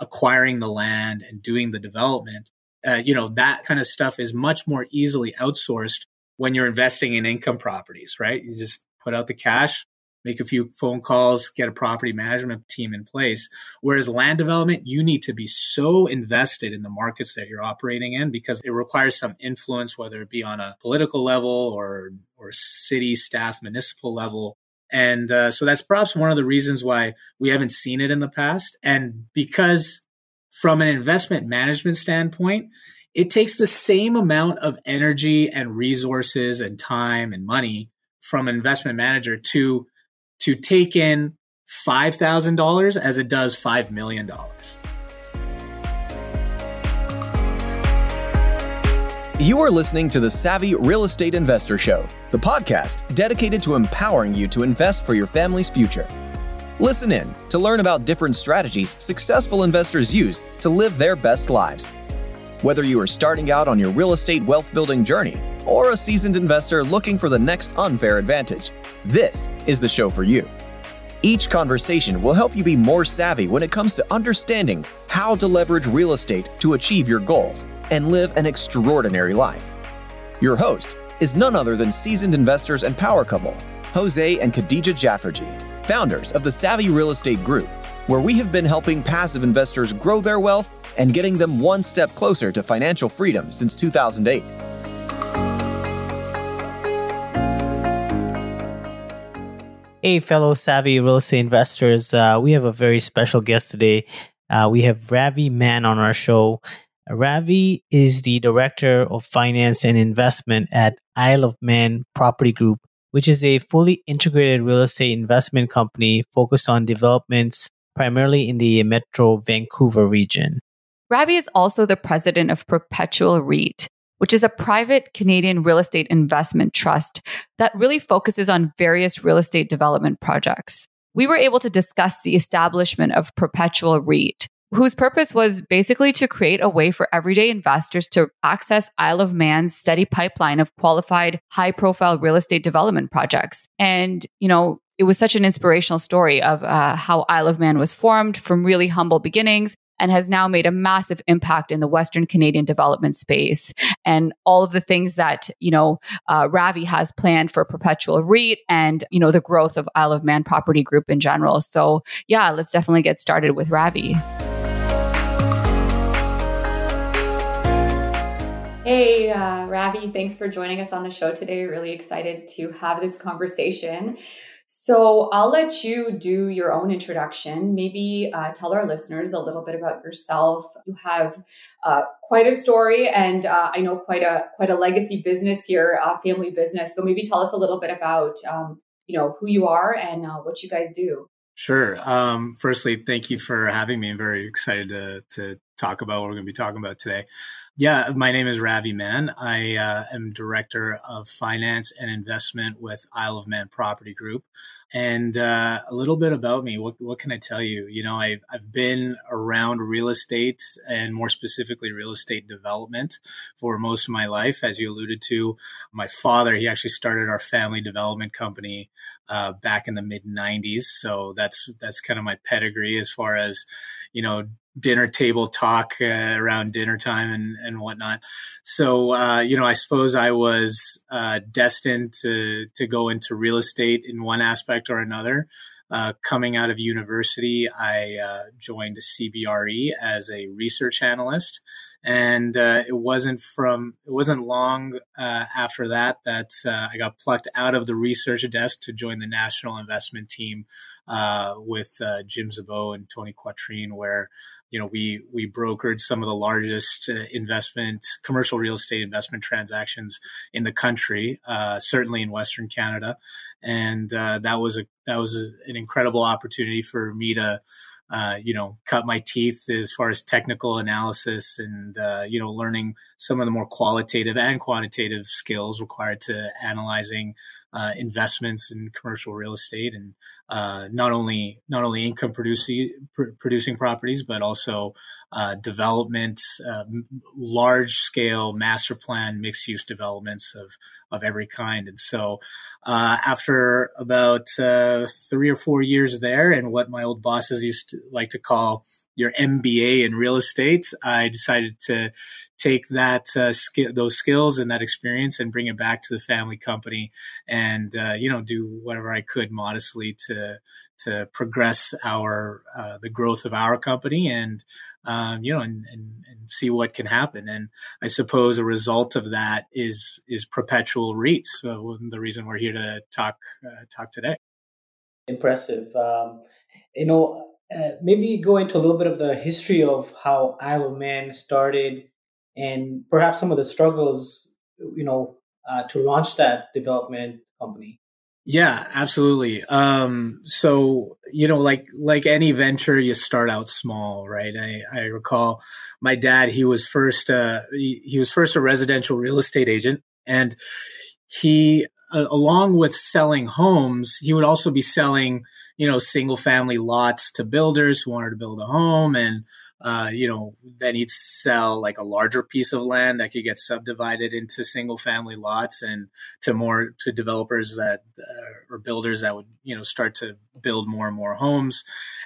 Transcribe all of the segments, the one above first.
acquiring the land and doing the development, uh, you know, that kind of stuff is much more easily outsourced when you're investing in income properties, right? You just put out the cash, make a few phone calls, get a property management team in place. Whereas land development, you need to be so invested in the markets that you're operating in because it requires some influence, whether it be on a political level or, or city, staff, municipal level. And uh, so that's perhaps one of the reasons why we haven't seen it in the past. And because from an investment management standpoint, it takes the same amount of energy and resources and time and money from an investment manager to to take in $5,000 as it does $5 million. You are listening to the Savvy Real Estate Investor Show, the podcast dedicated to empowering you to invest for your family's future. Listen in to learn about different strategies successful investors use to live their best lives. Whether you are starting out on your real estate wealth building journey or a seasoned investor looking for the next unfair advantage, this is the show for you. Each conversation will help you be more savvy when it comes to understanding how to leverage real estate to achieve your goals and live an extraordinary life. Your host is none other than seasoned investors and power couple, Jose and Khadija Jafferji, founders of the Savvy Real Estate Group, where we have been helping passive investors grow their wealth and getting them one step closer to financial freedom since 2008. Hey, fellow savvy real estate investors. Uh, we have a very special guest today. Uh, we have Ravi Mann on our show. Ravi is the Director of Finance and Investment at Isle of Man Property Group, which is a fully integrated real estate investment company focused on developments primarily in the Metro Vancouver region. Ravi is also the president of PROPetual REIT, which is a private Canadian real estate investment trust that really focuses on various real estate development projects. We were able to discuss the establishment of PROPetual REIT, whose purpose was basically to create a way for everyday investors to access Isle of Man's steady pipeline of qualified, high profile real estate development projects. And, you know, it was such an inspirational story of uh, how Isle of Man was formed from really humble beginnings and has now made a massive impact in the Western Canadian development space. And all of the things that, you know, uh, Ravi has planned for PROPetual REIT and, you know, the growth of Isle of Man Property Group in general. So, yeah, let's definitely get started with Ravi. Uh, Ravi, thanks for joining us on the show today. Really excited to have this conversation. So I'll let you do your own introduction. Maybe uh, tell our listeners a little bit about yourself. You have uh, quite a story, and uh, I know quite a quite a legacy business here, a family business. So maybe tell us a little bit about um, you know who you are and uh, what you guys do. Sure. Um, firstly, thank you for having me. I'm very excited to to talk about what we're going to be talking about today. Yeah, my name is Ravi Mann. I uh, am director of finance and investment with Isle of Man Property Group. And uh, a little bit about me. What, what can I tell you? You know, I've, I've been around real estate and more specifically real estate development for most of my life. As you alluded to, my father, he actually started our family development company uh, back in the mid 90s. So that's that's kind of my pedigree as far as you know dinner table talk uh, around dinner time and, and whatnot. So, uh, you know, I suppose I was uh, destined to, to go into real estate in one aspect or another. Uh, coming out of university, I uh, joined CBRE as a research analyst. And uh, it wasn't from it wasn't long after that that I got plucked out of the research desk to join the national investment team with Jim Szabo and Tony Quattrin, where you know, we we brokered some of the largest uh, investment commercial real estate investment transactions in the country, uh, certainly in Western Canada, and uh, that was a that was a, an incredible opportunity for me to uh, you know, cut my teeth as far as technical analysis and, uh, you know, learning some of the more qualitative and quantitative skills required to analyzing uh, investments in commercial real estate and uh, not only not only income producing pr- producing properties, but also uh, development, uh, large scale master plan mixed use developments of of every kind. And so, after about three or four years there, and what my old bosses used to like to call your MBA in real estate, I decided to take that uh, skill, those skills and that experience and bring it back to the family company, and uh, you know do whatever I could modestly to to progress our uh, the growth of our company and um, you know and, and, and see what can happen. And I suppose a result of that is is PROPetual REITs. So the reason we're here to talk uh, talk today. Impressive. Um, you know, uh, maybe go into a little bit of the history of how Isle of Man started and perhaps some of the struggles, you know, uh, to launch that development company. Yeah, absolutely. Um, so you know, like like any venture, you start out small, right? I, I recall my dad; he was first uh, he, he was first a residential real estate agent, and he, uh, along with selling homes, he would also be selling you know single family lots to builders who wanted to build a home, and uh, you know, then he'd sell like a larger piece of land that could get subdivided into single family lots and to more to developers that uh, or builders that would you know start to build more and more homes.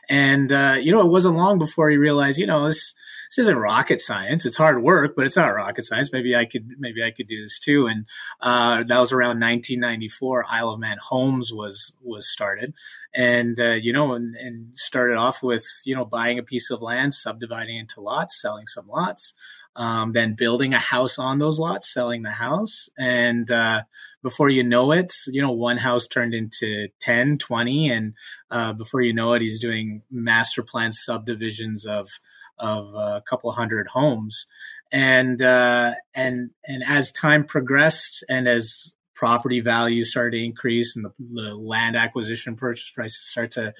And uh, you know, it wasn't long before he realized, you know, this this isn't rocket science. It's hard work, but it's not rocket science. Maybe I could, maybe I could do this too. And uh, that was around 1994. Isle of Man Homes was was started, and uh, you know, and, and started off with you know buying a piece of land, subdividing into lots, selling some lots. Um, then building a house on those lots, selling the house. And uh, before you know it, you know, one house turned into 10, 20. And uh, before you know it, he's doing master plan subdivisions of of a couple hundred homes. And uh, and and as time progressed, and as property values started to increase, and the, the land acquisition purchase prices start to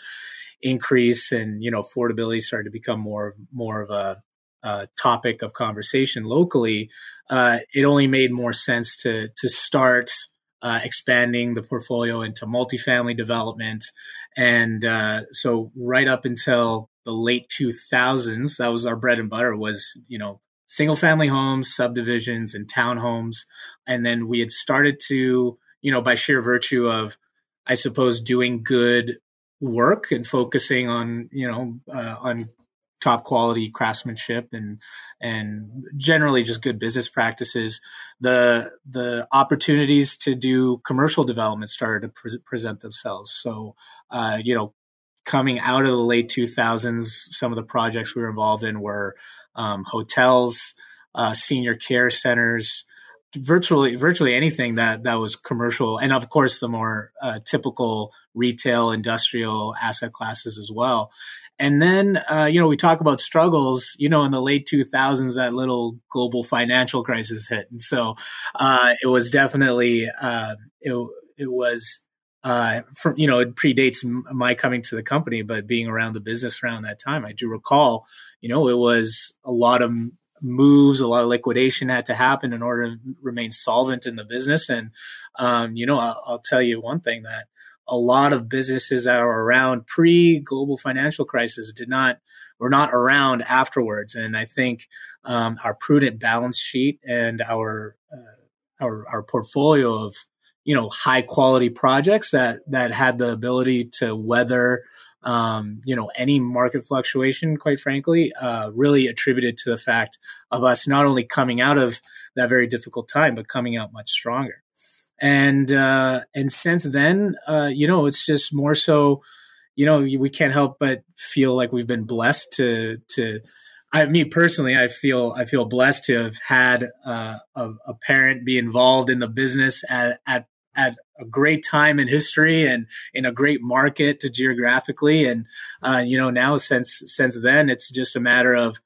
increase, and you know affordability started to become more more of a uh, topic of conversation locally, uh, it only made more sense to to start uh, expanding the portfolio into multifamily development. And uh, so, right up until the late 2000s that was our bread and butter was you know single family homes subdivisions and townhomes and then we had started to you know by sheer virtue of i suppose doing good work and focusing on you know uh, on top quality craftsmanship and and generally just good business practices. The the opportunities to do commercial development started to pre- present themselves. So uh, you know coming out of the late 2000s, some of the projects we were involved in were um, hotels, uh, senior care centers, virtually virtually anything that that was commercial, and of course the more uh, typical retail, industrial asset classes as well. And then, uh, you know, we talk about struggles. You know, in the late 2000s, that little global financial crisis hit, and so uh, it was definitely uh, it, it was uh, from you know it predates my coming to the company, but being around the business around that time, I do recall, you know, it was a lot of moves, a lot of liquidation had to happen in order to remain solvent in the business. And um, you know, I'll, I'll tell you one thing that a lot of businesses that are around pre global financial crisis did not were not around afterwards. And I think um, our prudent balance sheet and our uh, our, our portfolio of you know high quality projects that that had the ability to weather um, you know any market fluctuation quite frankly uh, really attributed to the fact of us not only coming out of that very difficult time but coming out much stronger and uh, and since then uh, you know it's just more so you know we can't help but feel like we've been blessed to to I mean personally, I feel I feel blessed to have had uh, a, a, parent be involved in the business at, at at a great time in history and in a great market to geographically, and uh, you know now since since then it's just a matter of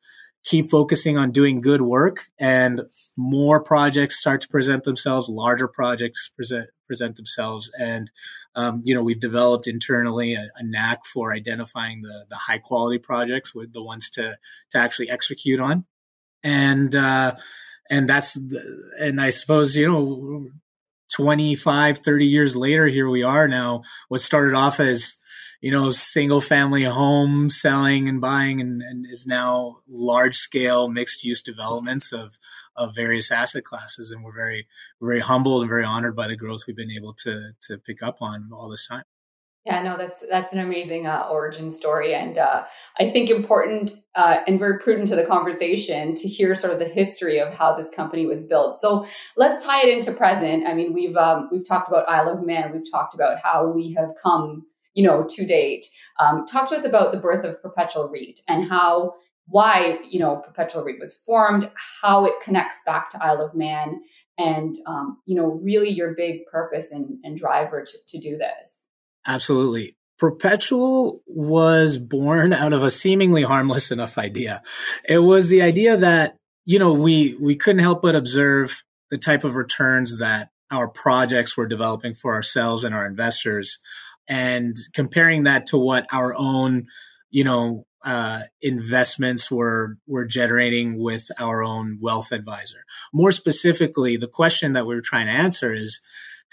keep focusing on doing good work and more projects start to present themselves larger projects present present themselves. And um, you know we've developed internally a, a, knack for identifying the the high quality projects with the ones to to actually execute on. And uh and that's the, and i suppose you know 25 30 years later here we are now. What started off as you know, single family home selling and buying and, and is now large scale mixed use developments of, of various asset classes. And we're very, very humbled and very honored by the growth we've been able to, to pick up on all this time. Yeah, no, that's that's an amazing uh, origin story, and uh, I think important uh, and very prudent to the conversation to hear sort of the history of how this company was built. So let's tie it into present. I mean, we've um, we've talked about Isle of Man, we've talked about how we have come, you know, to date. Um, talk to us about the birth of PROPetual REIT and how why you know PROPetual REIT was formed, how it connects back to Isle of Man, and um, you know, really your big purpose and, and driver to, to do this. Absolutely. PROPetual was born out of a seemingly harmless enough idea. It was the idea that, you know, we, we couldn't help but observe the type of returns that our projects were developing for ourselves and our investors and comparing that to what our own, you know, uh, investments were were generating with our own wealth advisor. More specifically, the question that we were trying to answer is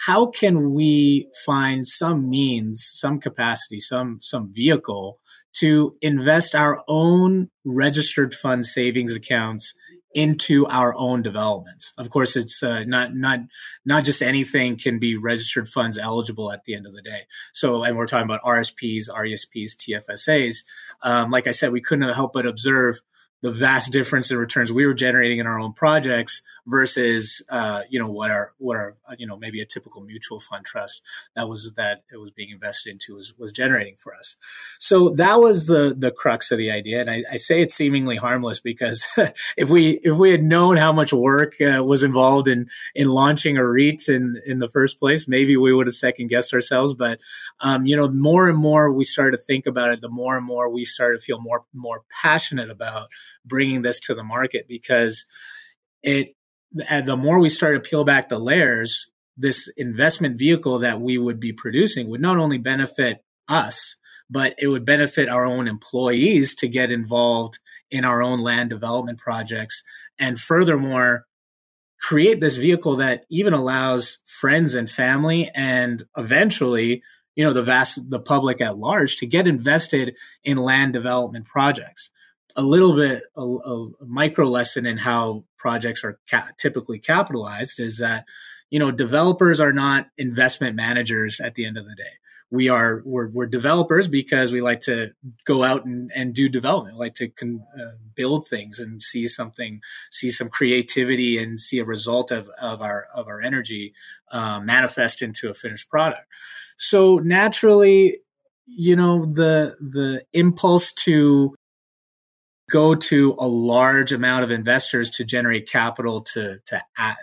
how can we find some means, some capacity, some some vehicle to invest our own registered fund savings accounts into our own developments. Of course, it's uh, not not not just anything can be registered funds eligible at the end of the day. So, and we're talking about RSPs, RESPs, TFSAs. Um, like I said, we couldn't help but observe the vast difference in returns we were generating in our own projects versus uh, you know what our what our uh, you know maybe a typical mutual fund trust that was that it was being invested into was was generating for us. So that was the the crux of the idea, and I, I say it's seemingly harmless because if we if we had known how much work uh, was involved in in launching a REIT in in the first place, maybe we would have second guessed ourselves. But um, you know, more and more we started to think about it, the more and more we started to feel more more passionate about bringing this to the market because it the more we start to peel back the layers this investment vehicle that we would be producing would not only benefit us but it would benefit our own employees to get involved in our own land development projects and furthermore create this vehicle that even allows friends and family and eventually you know the vast the public at large to get invested in land development projects a little bit a, a, micro lesson in how projects are ca- typically capitalized is that you know developers are not investment managers at the end of the day. We are we're, we're developers because we like to go out and, and do development. We like to con, uh, build things and see something see some creativity and see a result of, of our of our energy uh, manifest into a finished product. So naturally you know the the impulse to go to a large amount of investors to generate capital to to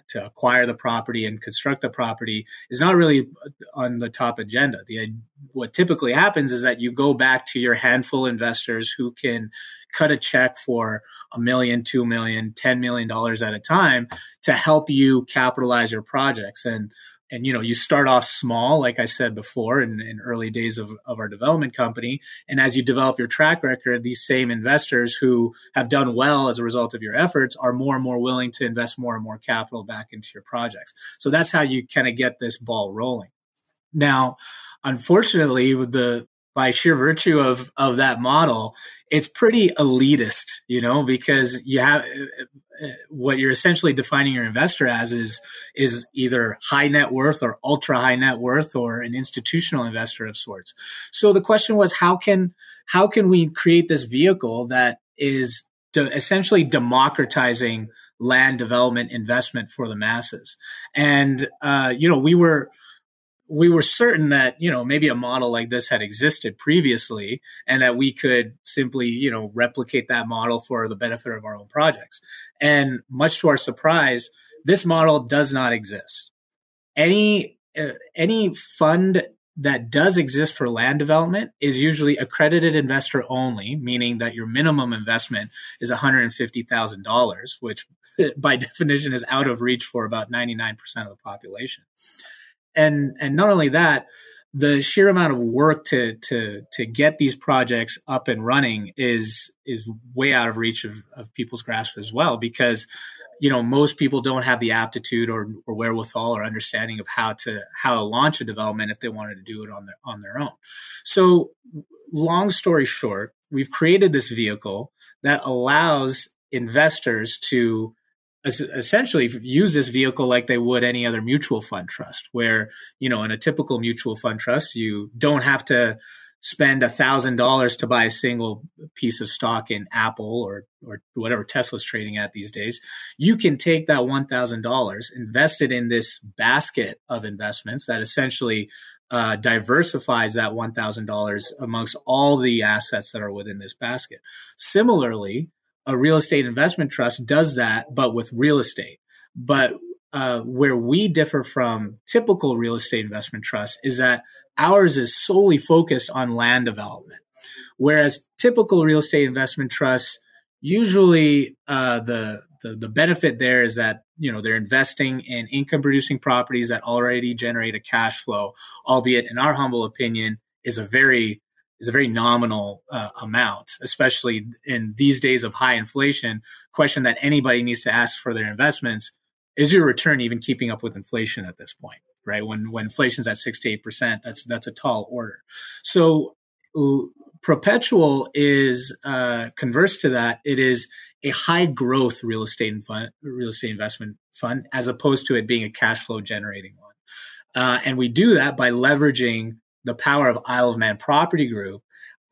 to acquire the property and construct the property is not really on the top agenda. The what typically happens is that you go back to your handful of investors who can cut a check for a million, two million, ten million dollars at a time to help you capitalize your projects and and you know you start off small like i said before in, in early days of, of our development company. And as you develop your track record these same investors who have done well as a result of your efforts are more and more willing to invest more and more capital back into your projects. So that's how you kind of get this ball rolling. Now unfortunately with the by sheer virtue of of that model, it's pretty elitist, you know, because you have what you're essentially defining your investor as is is either high net worth or ultra high net worth or an institutional investor of sorts. So the question was how can how can we create this vehicle that is essentially democratizing land development investment for the masses? And uh, you know, we were we were certain that you know maybe a model like this had existed previously and that we could simply you know replicate that model for the benefit of our own projects. And much to our surprise this model does not exist. Any uh, any fund that does exist for land development is usually accredited investor only meaning that your minimum investment is $150,000 which by definition is out of reach for about 99% of the population and and not only that the sheer amount of work to to to get these projects up and running is is way out of reach of, of people's grasp as well because you know most people don't have the aptitude or, or wherewithal or understanding of how to how to launch a development if they wanted to do it on their on their own. So long story short we've created this vehicle that allows investors to essentially use this vehicle like they would any other mutual fund trust where you know in a typical mutual fund trust you don't have to spend a thousand dollars to buy a single piece of stock in apple or or whatever tesla's trading at these days you can take that one thousand dollars invest it in this basket of investments that essentially uh, diversifies that $1,000 amongst all the assets that are within this basket. Similarly, a real estate investment trust does that, but with real estate. But uh, where we differ from typical real estate investment trusts is that ours is solely focused on land development, whereas typical real estate investment trusts usually uh, the, the the benefit there is that you know they're investing in income producing properties that already generate a cash flow, albeit in our humble opinion is a very is a very nominal uh, amount, especially in these days of high inflation. Question that anybody needs to ask for their investments is your return even keeping up with inflation at this point, right? When when inflation's at six to eight percent, that's that's a tall order. So l- PROPetual is uh, converse to that. It is a high growth real estate fund, real estate investment fund, as opposed to it being a cash flow generating one. Uh, and we do that by leveraging the power of Isle of Man Property Group,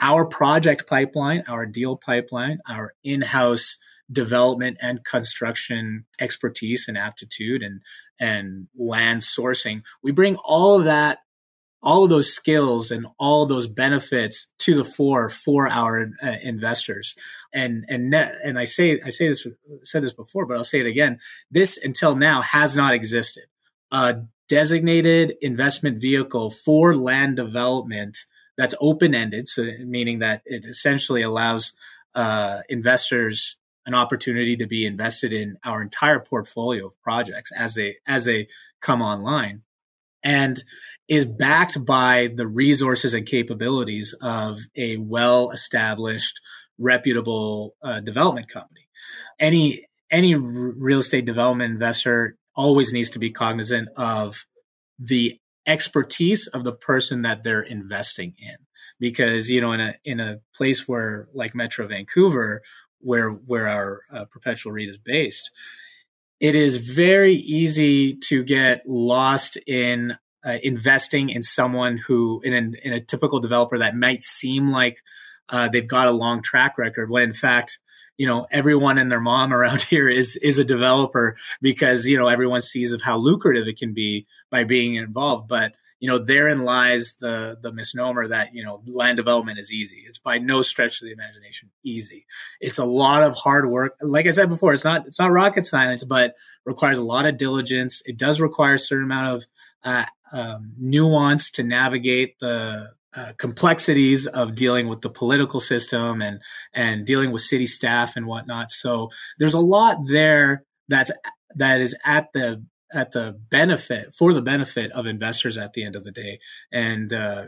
our project pipeline, our deal pipeline, our in-house development and construction expertise and aptitude and and land sourcing. We bring all of that all of those skills and all those benefits to the fore for our uh, investors. And and net, and I say I say this said this before, but I'll say it again. This until now has not existed. A designated investment vehicle for land development that's open ended, so meaning that it essentially allows uh, investors an opportunity to be invested in our entire portfolio of projects as they as they come online and is backed by the resources and capabilities of a well established reputable uh, development company. Any any real estate development investor always needs to be cognizant of the expertise of the person that they're investing in. Because you know in a in a place where like metro vancouver where where our uh, PROPetual REIT is based it is very easy to get lost in uh, investing in someone who in, an, in a typical developer that might seem like uh, they've got a long track record when in fact you know everyone and their mom around here is is a developer because you know everyone sees of how lucrative it can be by being involved. But you know therein lies the the misnomer that you know land development is easy. It's by no stretch of the imagination easy. It's a lot of hard work. Like i said before it's not it's not rocket science but requires a lot of diligence. It does require a certain amount of uh, um, nuance to navigate the uh, complexities of dealing with the political system and and dealing with city staff and whatnot. So there's a lot there that's that is at the at the benefit for the benefit of investors at the end of the day. And uh,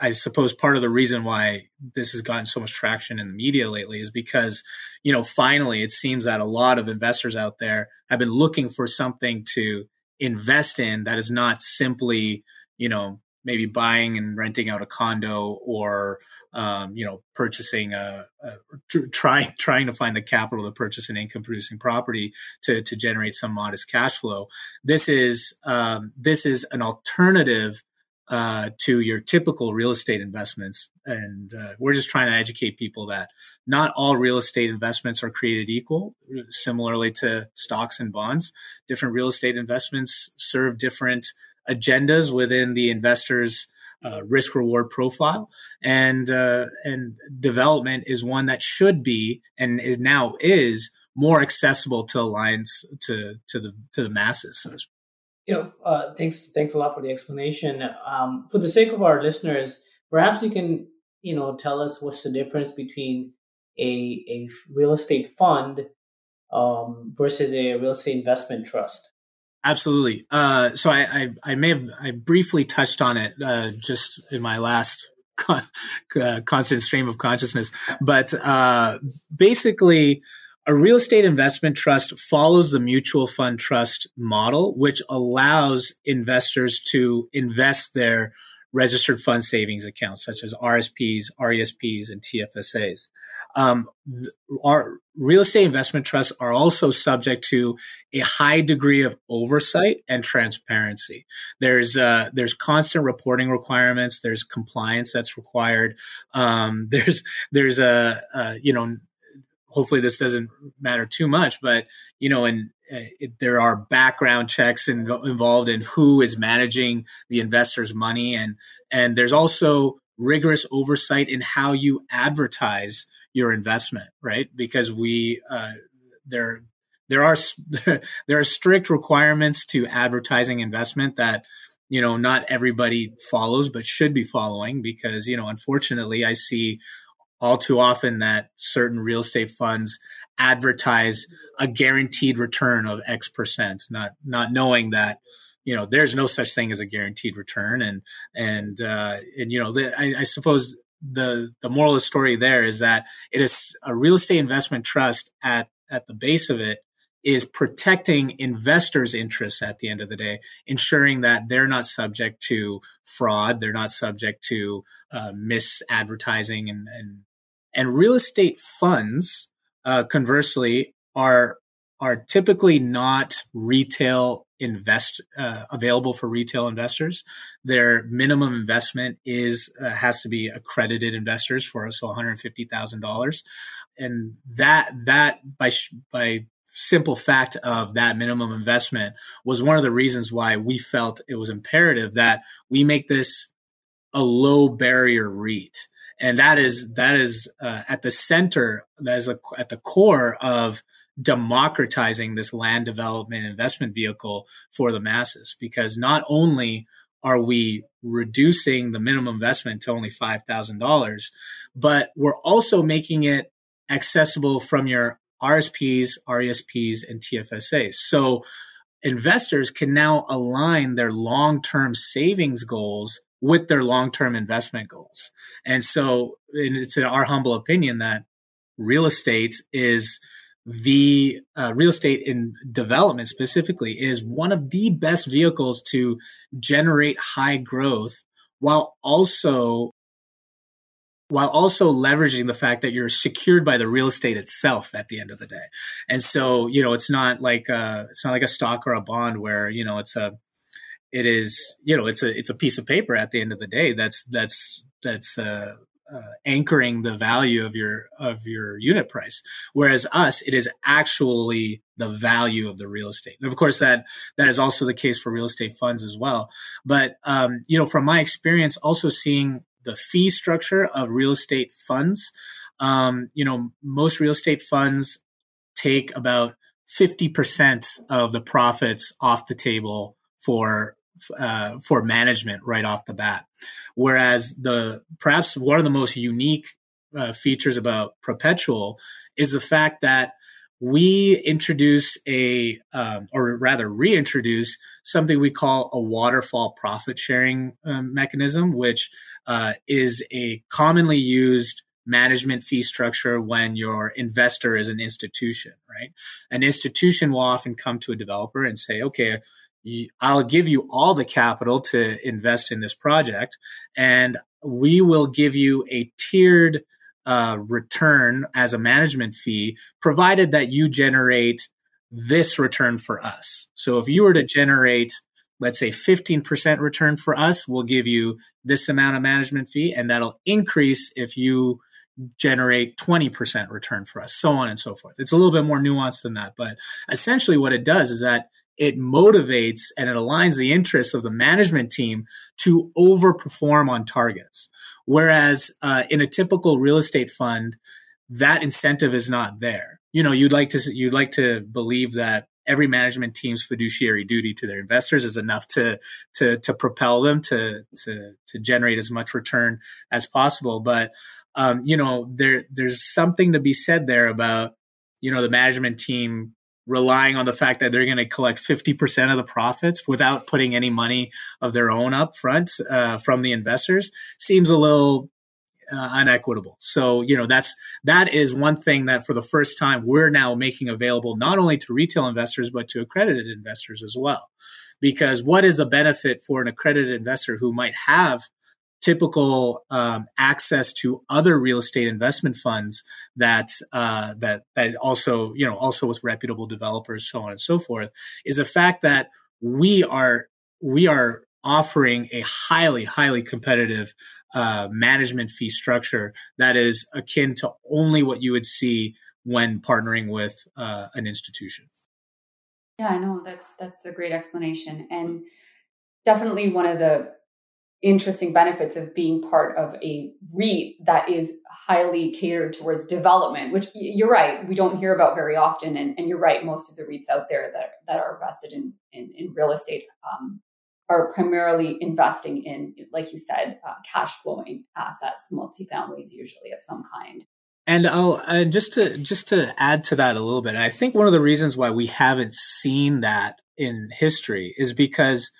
I suppose part of the reason why this has gotten so much traction in the media lately is because, you know, finally it seems that a lot of investors out there have been looking for something to invest in that is not simply, you know, maybe buying and renting out a condo or um, you know purchasing a, a trying trying to find the capital to purchase an income producing property to to generate some modest cash flow. This is um, this is an alternative uh, to your typical real estate investments. And uh, we're just trying to educate people that not all real estate investments are created equal. Similarly to stocks and bonds different real estate investments serve different agendas within the investors uh, risk reward profile. And uh, and development is one that should be and is now is more accessible to alliance to to the to the masses so you know uh, thanks thanks a lot for the explanation. Um, for the sake of our listeners perhaps you can you know tell us what's the difference between a a real estate fund um, versus a real estate investment trust Absolutely. Uh, so I, I, I, may have I briefly touched on it uh, just in my last con- uh, constant stream of consciousness, but uh, basically, a real estate investment trust follows the mutual fund trust model, which allows investors to invest their registered fund savings accounts such as RSPs, RESPs, and TFSAs. Um, our real estate investment trusts are also subject to a high degree of oversight and transparency. There's uh, there's constant reporting requirements. There's compliance that's required. Um, there's there's a, a you know hopefully this doesn't matter too much, but you know, and uh, there are background checks in, involved in who is managing the investor's money, and and there's also rigorous oversight in how you advertise your investment, right? Because we uh, there there are there are strict requirements to advertising investment that you know not everybody follows but should be following because you know unfortunately i see all too often that certain real estate funds advertise a guaranteed return of X percent, not not knowing that you know there's no such thing as a guaranteed return, and and uh, and you know I, I suppose the the moral of the story there is that it is a real estate investment trust at at the base of it is protecting investors' interests at the end of the day, ensuring that they're not subject to fraud, they're not subject to uh, misadvertising and, and and real estate funds, uh, conversely, are are typically not retail invest uh, available for retail investors. Their minimum investment is uh, has to be accredited investors for so one hundred fifty thousand dollars, and that that by by simple fact of that minimum investment was one of the reasons why we felt it was imperative that we make this a low barrier REIT and that is that is uh, at the center that is a, at the core of democratizing this land development investment vehicle for the masses. Because not only are we reducing the minimum investment to only $5,000 but we're also making it accessible from your RSPs, RESPs and TFSAs so investors can now align their long-term savings goals with their long-term investment goals. And so it's in our humble opinion that real estate is the uh, real estate in development specifically is one of the best vehicles to generate high growth while also while also leveraging the fact that you're secured by the real estate itself at the end of the day. And so, you know, it's not like a, it's not like a stock or a bond where, you know, it's a it is you know it's a it's a piece of paper at the end of the day that's that's that's uh, uh, anchoring the value of your of your unit price. Whereas us it is actually the value of the real estate. And of course that that is also the case for real estate funds as well. But um, you know from my experience also seeing the fee structure of real estate funds um, you know most real estate funds take about 50% of the profits off the table for uh, for management right off the bat. Whereas the perhaps one of the most unique uh, features about PROPetual is the fact that we introduce a, um, or rather reintroduce something we call a waterfall profit sharing um, mechanism, which uh, is a commonly used management fee structure when your investor is an institution, right? An institution will often come to a developer and say, okay, I'll give you all the capital to invest in this project, and we will give you a tiered uh, return as a management fee, provided that you generate this return for us. So if you were to generate, let's say, 15% return for us, we'll give you this amount of management fee, and that'll increase if you generate 20% return for us, so on and so forth. It's a little bit more nuanced than that, but essentially what it does is that it motivates and it aligns the interests of the management team to overperform on targets. Whereas uh, in a typical real estate fund, that incentive is not there. You know, you'd like to you'd like to believe that every management team's fiduciary duty to their investors is enough to to to propel them to to to generate as much return as possible. But um, you know, there there's something to be said there about you know the management team relying on the fact that they're going to collect 50% of the profits without putting any money of their own up front uh, from the investors seems a little uh, unequitable. So, you know, that's that is one thing that for the first time we're now making available not only to retail investors but to accredited investors as well. Because what is the benefit for an accredited investor who might have typical um, access to other real estate investment funds that uh, that that also you know also with reputable developers, so on and so forth, is the fact that we are we are offering a highly highly competitive uh, management fee structure that is akin to only what you would see when partnering with uh, an institution. Yeah, I know that's that's a great explanation, and definitely one of the interesting benefits of being part of a REIT that is highly catered towards development, which you're right, we don't hear about very often. And, and you're right, most of the REITs out there that, that are invested in, in, in real estate um, are primarily investing in, like you said, uh, cash flowing assets, multifamilies usually of some kind. And I'll and just to just to add to that a little bit, I think one of the reasons why we haven't seen that in history is because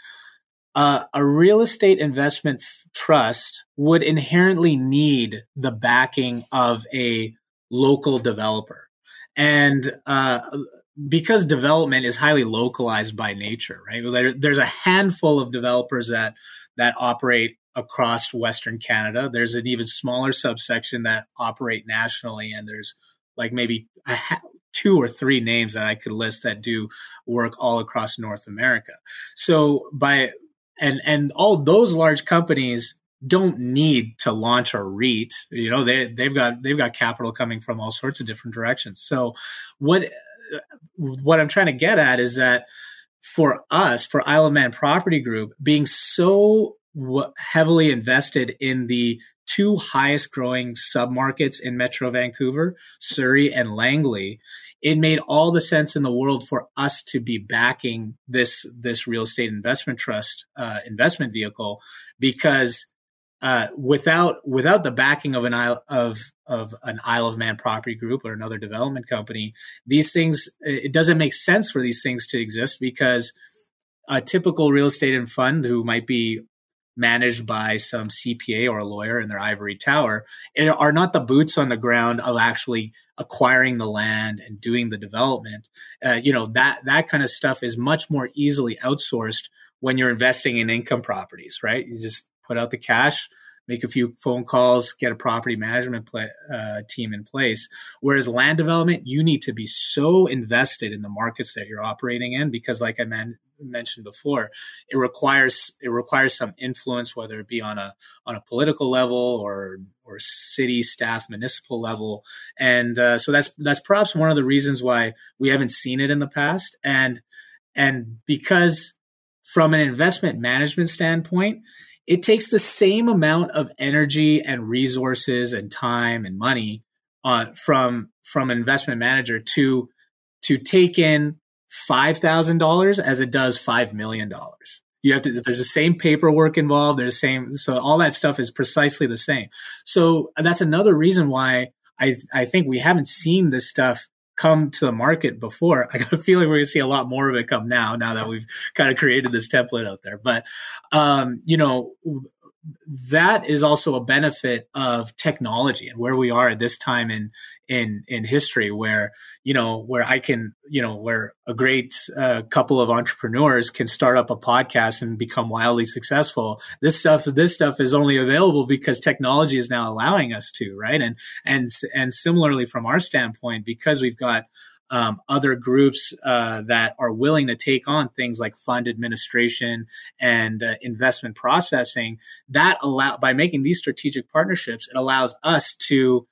uh, a real estate investment f- trust would inherently need the backing of a local developer. And uh, because development is highly localized by nature, right? There, there's a handful of developers that that operate across Western Canada. There's an even smaller subsection that operate nationally, and there's like maybe ha- two or three names that I could list that do work all across North America. So by and and all those large companies don't need to launch a REIT. You know, they they've got they've got capital coming from all sorts of different directions. So what what I'm trying to get at is that for us, for Isle of Man Property Group, being so heavily invested in the two highest growing submarkets in Metro Vancouver, Surrey and Langley, it made all the sense in the world for us to be backing this this real estate investment trust uh, investment vehicle because uh, without without the backing of an Isle of of an Isle of Man property group or another development company, these things it doesn't make sense for these things to exist because a typical real estate and fund who might be managed by some CPA or a lawyer in their ivory tower are not the boots on the ground of actually acquiring the land and doing the development. Uh, you know that that kind of stuff is much more easily outsourced when you're investing in income properties, right? You just put out the cash, make a few phone calls, get a property management uh, team in place. Whereas land development, you need to be so invested in the markets that you're operating in because, like I man- mentioned before, it requires it requires some influence, whether it be on a on a political level or or city staff municipal level, and uh, so that's that's perhaps one of the reasons why we haven't seen it in the past, and and because from an investment management standpoint it takes the same amount of energy and resources and time and money uh, from from investment manager to to take in five thousand dollars as it does five million dollars. You have to. There's the same paperwork involved. There's the same. So all that stuff is precisely the same. So that's another reason why I I think we haven't seen this stuff come to the market before. I got a feeling we're going to see a lot more of it come now, now that we've kind of created this template out there. But, um, you know, that is also a benefit of technology and where we are at this time in in in history where you know where i can you know where a great uh, couple of entrepreneurs can start up a podcast and become wildly successful. This stuff this stuff is only available because technology is now allowing us to right? And and and similarly from our standpoint because we've got um, other groups uh, that are willing to take on things like fund administration and uh, investment processing that allow by making these strategic partnerships it allows us to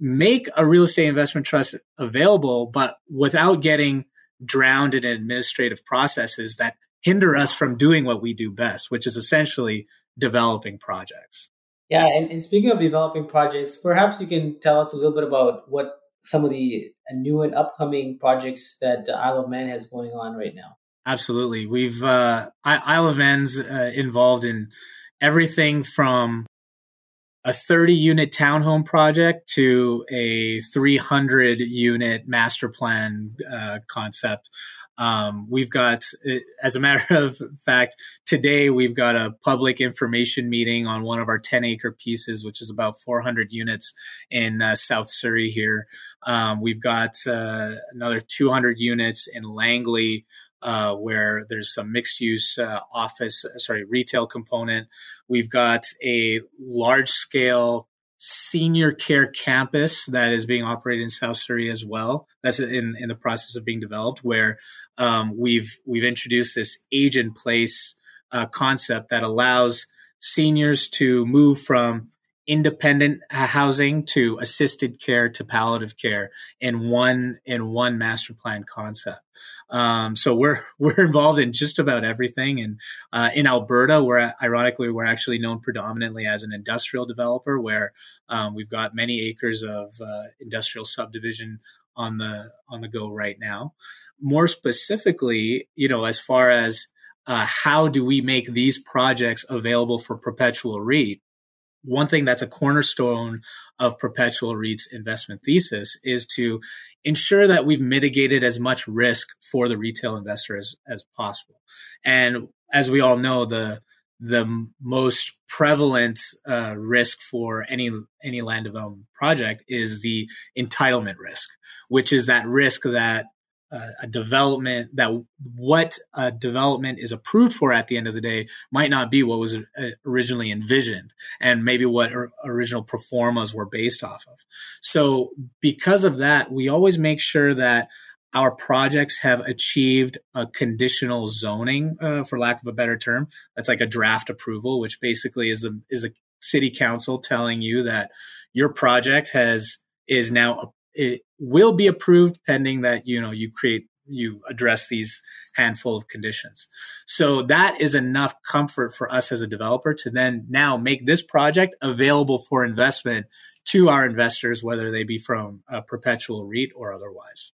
make a real estate investment trust available but without getting drowned in administrative processes that hinder us from doing what we do best which is essentially developing projects. Yeah and, and speaking of developing projects perhaps you can tell us a little bit about what some of the new and upcoming projects that Isle of Man has going on right now. Absolutely, we've uh, Isle of Man's uh, involved in everything from a 30 unit townhome project to a 300 unit master plan uh, concept um, we've got, uh, as a matter of fact, today we've got a public information meeting on one of our 10 acre pieces, which is about 400 units in uh, South Surrey here. Um, we've got uh, another 200 units in Langley. uh, where there's some mixed use uh, office, sorry, retail component. We've got a large scale senior care campus that is being operated in South Surrey as well. That's in, in the process of being developed, where um, we've we've introduced this age in place uh, concept that allows seniors to move from independent housing to assisted care to palliative care in one in one master plan concept. Um, so we're we're involved in just about everything. And uh, in Alberta, where ironically we're actually known predominantly as an industrial developer, where um, we've got many acres of uh, industrial subdivision on the on the go right now. More specifically, you know, as far as uh, how do we make these projects available for PROPetual REIT? One thing that's a cornerstone of PROPetual REIT's investment thesis is to ensure that we've mitigated as much risk for the retail investor as, as possible. And as we all know, the the most prevalent uh, risk for any any land development project is the entitlement risk, which is that risk that a development that what a development is approved for at the end of the day might not be what was originally envisioned and maybe what original pro formas were based off of. So because of that, we always make sure that our projects have achieved a conditional zoning, uh, for lack of a better term. That's like a draft approval, which basically is a is a city council telling you that your project has is now it will be approved pending that you know you create you address these handful of conditions. So that is enough comfort for us as a developer to then now make this project available for investment to our investors, whether they be from a PROPetual REIT or otherwise.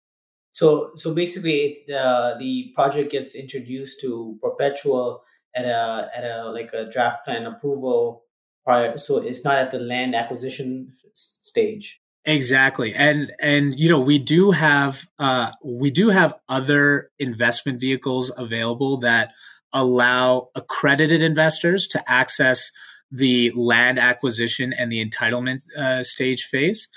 So, so basically, it, uh, the project gets introduced to PROPetual at a at a like a draft plan approval prior. So it's not at the land acquisition stage. Exactly. And and you know, we do have uh we do have other investment vehicles available that allow accredited investors to access the land acquisition and the entitlement uh, stage phase.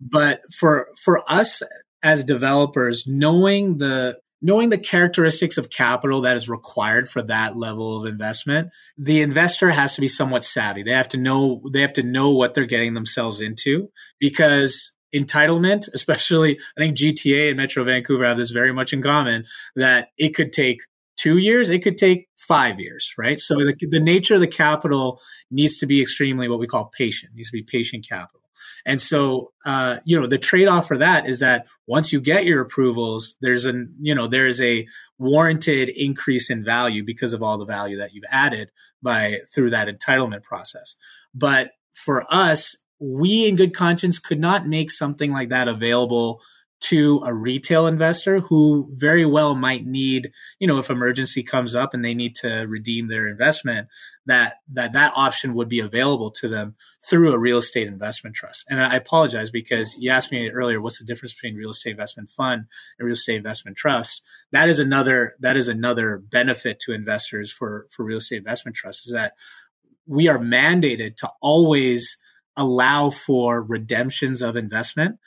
But for for us as developers, knowing the knowing the characteristics of capital that is required for that level of investment the investor has to be somewhat savvy. They have to know they have to know what they're getting themselves into because entitlement especially i think gta and metro vancouver have this very much in common that it could take two years it could take five years right? So the, the nature of the capital needs to be extremely what we call patient needs to be patient capital and so, uh, you know, the trade off for that is that once you get your approvals, there's a, you know, there is a warranted increase in value because of all the value that you've added by through that entitlement process. But for us, we in good conscience could not make something like that available to a retail investor who very well might need, you know, if emergency comes up and they need to redeem their investment, that that that option would be available to them through a real estate investment trust. And I apologize because you asked me earlier, what's the difference between real estate investment fund and real estate investment trust? That is another that is another benefit to investors for for real estate investment trusts is that we are mandated to always allow for redemptions of investment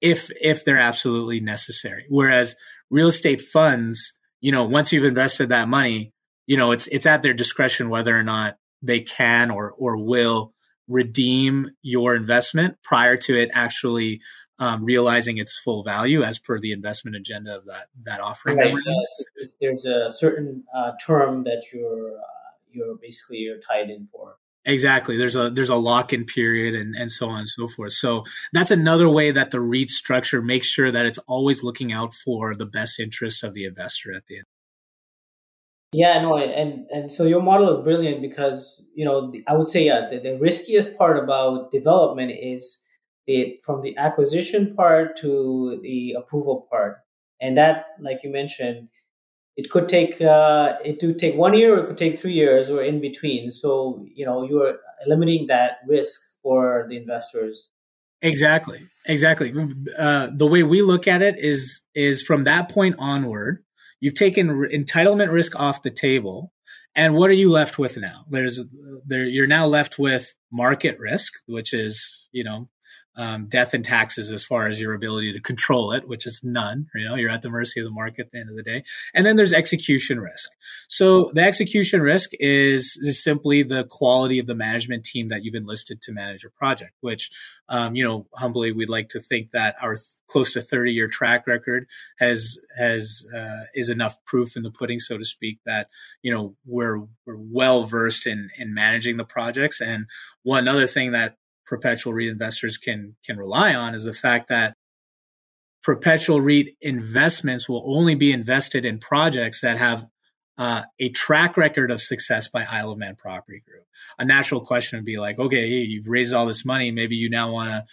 if if they're absolutely necessary. Whereas real estate funds, you know, once you've invested that money, you know, it's it's at their discretion whether or not they can or or will redeem your investment prior to it actually um, realizing its full value as per the investment agenda of that that offering. Right. Uh, so there's a certain uh, term that you're uh, you're basically you're tied in for. Exactly. There's a there's a lock in period and, and so on and so forth. So that's another way that the REIT structure makes sure that it's always looking out for the best interest of the investor at the end. Yeah, no, and and so your model is brilliant because you know I would say yeah the, the riskiest part about development is it from the acquisition part to the approval part, and that like you mentioned it could take uh, it could take one year or it could take three years or in between. So you know you're eliminating that risk for the investors. Exactly. Exactly. Uh, the way we look at it is is from that point onward you've taken entitlement risk off the table. And what are you left with now? There's there you're now left with market risk which is you know um, death and taxes as far as your ability to control it, which is none. You know, you're at the mercy of the market at the end of the day. And then there's execution risk. So the execution risk is, is simply the quality of the management team that you've enlisted to manage your project, which, um, you know, humbly, we'd like to think that our th- close to 30 year track record has, has, uh, is enough proof in the pudding, so to speak, that, you know, we're, we're well versed in, in managing the projects. And one other thing that PROPetual REIT investors can can rely on is the fact that PROPetual REIT investments will only be invested in projects that have uh, a track record of success by Isle of Man Property Group. A natural question would be like, okay, you've raised all this money, maybe you now want to,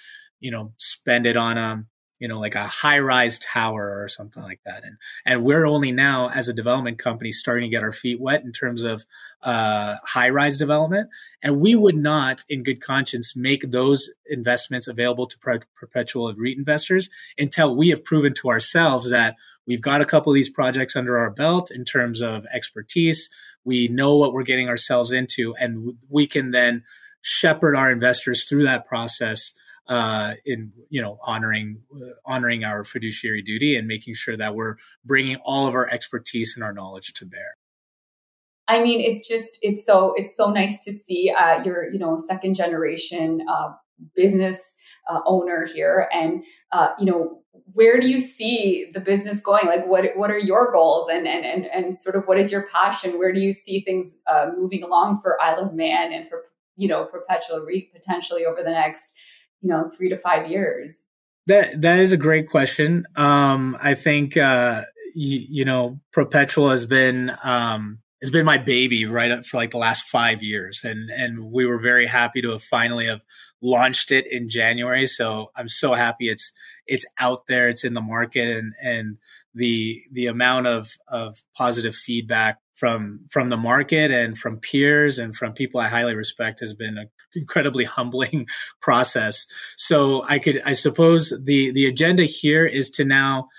you know, spend it on um, you know, like a high rise tower or something like that. And, and we're only now as a development company starting to get our feet wet in terms of, uh, high rise development. And we would not in good conscience make those investments available to per- PROPetual REIT investors until we have proven to ourselves that we've got a couple of these projects under our belt in terms of expertise. We know what we're getting ourselves into and we can then shepherd our investors through that process uh, in you know honoring uh, honoring our fiduciary duty and making sure that we're bringing all of our expertise and our knowledge to bear. I mean, it's just it's so it's so nice to see uh, your you know second generation uh, business uh, owner here, and uh, you know where do you see the business going? Like what what are your goals and and and and sort of what is your passion? Where do you see things uh, moving along for Isle of Man and for you know PROPetual REIT potentially over the next you know, three to five years? That that is a great question. Um, I think uh, you, you know, PROPetual has been um, has been my baby right up for like the last five years, and and we were very happy to have finally have launched it in January. So I'm so happy it's it's out there, it's in the market, and and the the amount of of positive feedback from from the market and from peers and from people I highly respect has been an incredibly humbling process. So I could I suppose the the agenda here is to now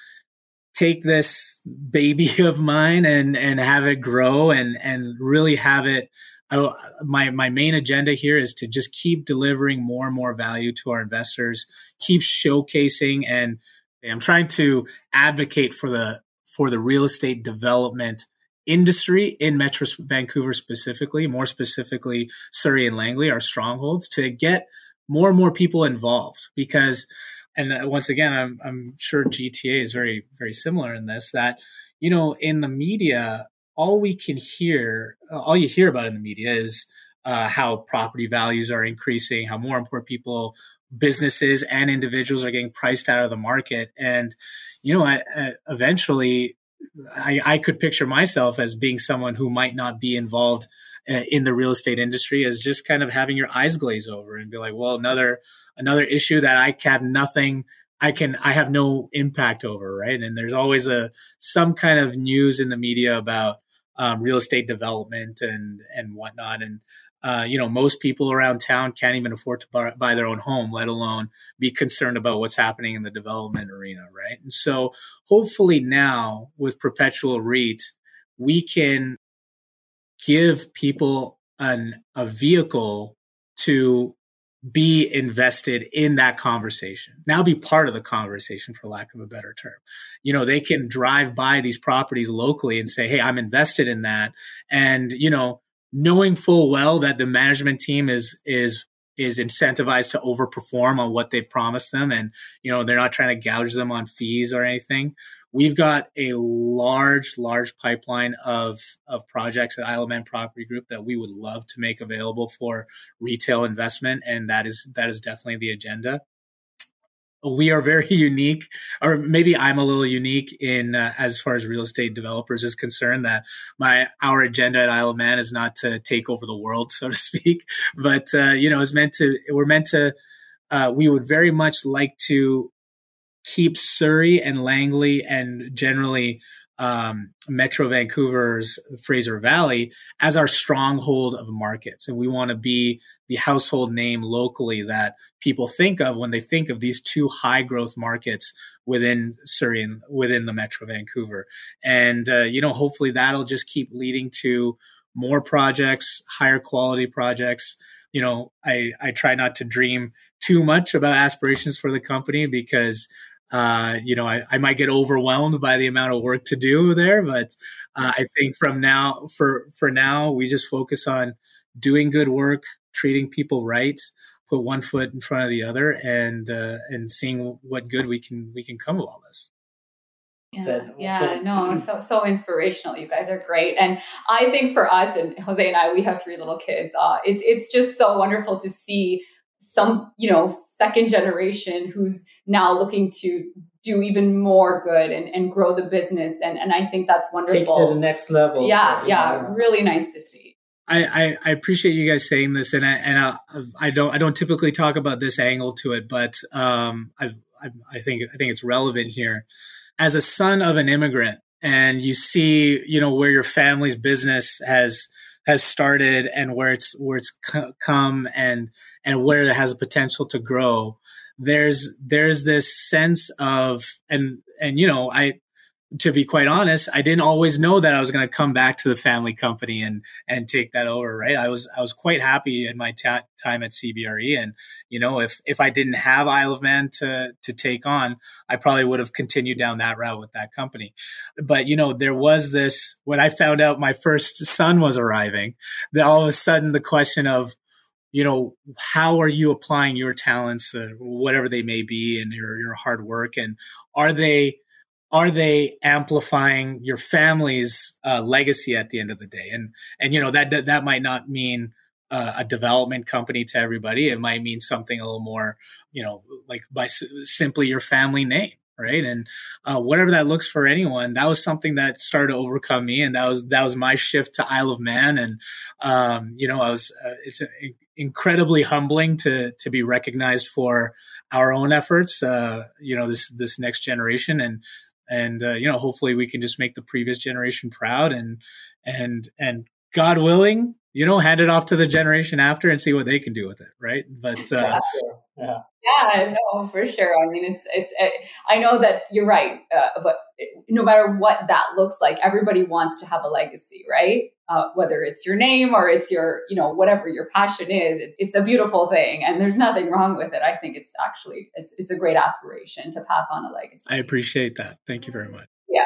take this baby of mine and and have it grow and and really have it I, my my main agenda here is to just keep delivering more and more value to our investors, keep showcasing and I'm trying to advocate for the for the real estate development industry in Metro Vancouver specifically, more specifically Surrey and Langley, our strongholds, to get more and more people involved. Because, and uh, once again, I'm, I'm sure GTA is very, very similar in this that, you know, in the media, all we can hear, all you hear about in the media is uh, how property values are increasing, how more and more people businesses and individuals are getting priced out of the market. And, you know, I, I, eventually I, I could picture myself as being someone who might not be involved uh, in the real estate industry as just kind of having your eyes glaze over and be like, well, another another issue that I have nothing I can I have no impact over, right? And there's always a some kind of news in the media about um, real estate development and and whatnot. And uh, you know, most people around town can't even afford to buy, buy, their own home, let alone be concerned about what's happening in the development arena, right? And so, hopefully, now with PROPetual REIT, we can give people an a vehicle to be invested in that conversation. Now be part of the conversation for lack of a better term. You know, they can drive by these properties locally and say, "Hey, I'm invested in that." And, you know, knowing full well that the management team is is is incentivized to overperform on what they've promised them and you know they're not trying to gouge them on fees or anything we've got a large large pipeline of of projects at Man Property Group that we would love to make available for retail investment and that is that is definitely the agenda we are very unique, or maybe I'm a little unique in uh, as far as real estate developers is concerned. That my our agenda at Isle of Man is not to take over the world, so to speak, but uh, you know, is meant to. We're meant to. Uh, we would very much like to keep Surrey and Langley and generally um, Metro Vancouver's Fraser Valley as our stronghold of markets. And we want to be the household name locally that people think of when they think of these two high growth markets within Surrey and within the Metro Vancouver. And, uh, you know, hopefully that'll just keep leading to more projects, higher quality projects. you know, I, I try not to dream too much about aspirations for the company because, uh, you know, I, I might get overwhelmed by the amount of work to do there. But uh, I think from now, for, for now, we just focus on doing good work, treating people right, put one foot in front of the other and, uh, and seeing what good we can, we can come of all this. Yeah, said. yeah, so, no, so so inspirational. You guys are great, and I think for us and Jose and I, we have three little kids. Uh, it's it's just so wonderful to see some you know second generation who's now looking to do even more good and, and grow the business, and and I think that's wonderful. Take to the next level. Yeah, yeah, really nice to see. I, I, I, appreciate you guys saying this, and I and I, I, don't I don't typically talk about this angle to it, but um, I, I I think I think it's relevant here as a son of an immigrant and you see, you know, where your family's business has has started and where it's where it's come and and where it has a potential to grow there's there's this sense of and and you know i to be quite honest, I didn't always know that I was going to come back to the family company and and take that over. Right, I was I was quite happy in my ta- time at CBRE, and you know if if I didn't have Isle of Man to to take on, I probably would have continued down that route with that company. But you know there was this when I found out my first son was arriving, that all of a sudden the question of you know how are you applying your talents, uh, whatever they may be, and your your hard work, and are they are they amplifying your family's uh, legacy at the end of the day? And and you know that that, that might not mean uh, a development company to everybody. It might mean something a little more, you know, like by s- simply your family name, right? And uh, whatever that looks for anyone, that was something that started to overcome me, and that was that was my shift to Isle of Man. And um, you know, I was uh, it's a, incredibly humbling to to be recognized for our own efforts. Uh, you know, this this next generation and and uh, you know hopefully we can just make the previous generation proud and and and god willing you know hand it off to the generation after and see what they can do with it right? But uh, yeah, yeah. No for sure. I mean it's it's it, i know that you're right uh, but no matter what that looks like everybody wants to have a legacy right uh, whether it's your name or it's your you know whatever your passion is it, it's a beautiful thing. And there's nothing wrong with it. I think it's actually it's, it's a great aspiration to pass on a legacy. I appreciate that. Thank you very much. Yeah.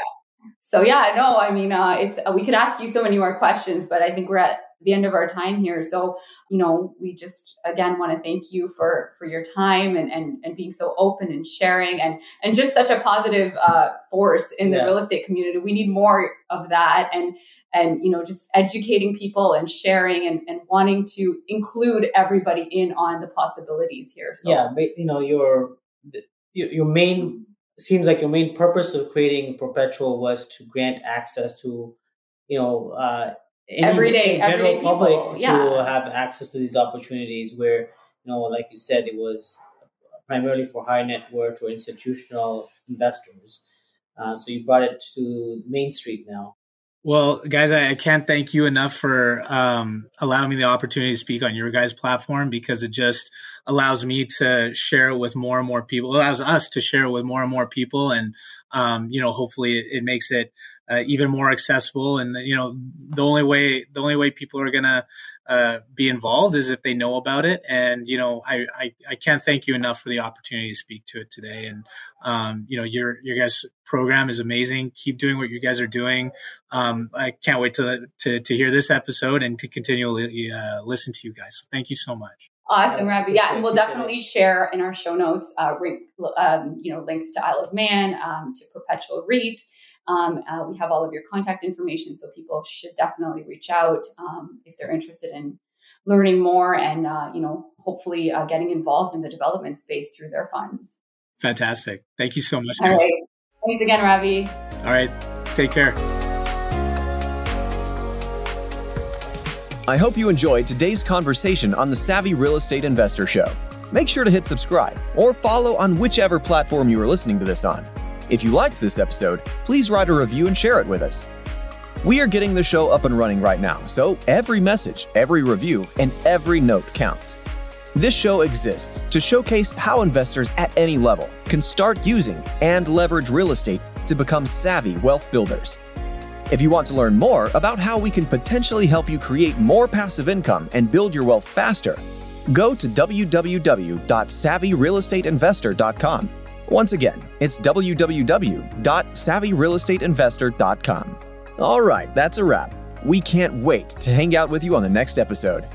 So yeah no i mean uh, it's uh, we could ask you so many more questions but i think we're at the end of our time here. So, you know, we just again want to thank you for for your time and and, and being so open and sharing and and just such a positive uh, force in the yeah. real estate community. We need more of that and and you know just educating people and sharing and, and wanting to include everybody in on the possibilities here. So yeah, you know your your main seems like your main purpose of creating PROPetual was to grant access to you know uh, any, everyday general everyday public people. yeah. to have access to these opportunities where you know like you said it was primarily for high net worth or institutional investors uh, so you brought it to main street now well, guys, I, I, can't thank you enough for um, allowing me the opportunity to speak on your guys' platform because it just allows me to share it with more and more people. It allows us to share it with more and more people, and um, you know, hopefully, it, it makes it uh, even more accessible. And you know, the only way the only way people are gonna uh, be involved is if they know about it. And you know, I, I, I can't thank you enough for the opportunity to speak to it today. And um, you know, your your guys' program is amazing. Keep doing what you guys are doing. Um, I can't wait to, to to hear this episode and to continually uh, listen to you guys. So thank you so much. Awesome, Ravi. Yeah, and we'll definitely share in our show notes, uh, um, you know, links to Isle of Man, um, to PROPetual REIT. Um, uh, we have all of your contact information, so people should definitely reach out um, if they're interested in learning more and uh, you know hopefully uh, getting involved in the development space through their funds. Fantastic! Thank you so much. All right. Thanks again, Ravi. All right. Take care. I hope you enjoyed today's conversation on the Savvy Real Estate Investor Show. Make sure to hit subscribe or follow on whichever platform you are listening to this on. If you liked this episode, please write a review and share it with us. We are getting the show up and running right now, so every message, every review, and every note counts. This show exists to showcase how investors at any level can start using and leverage real estate to become savvy wealth builders. If you want to learn more about how we can potentially help you create more passive income and build your wealth faster, go to www.savvyrealestateinvestor.com. Once again, it's www.savvyrealestateinvestor.com. All right, that's a wrap. We can't wait to hang out with you on the next episode.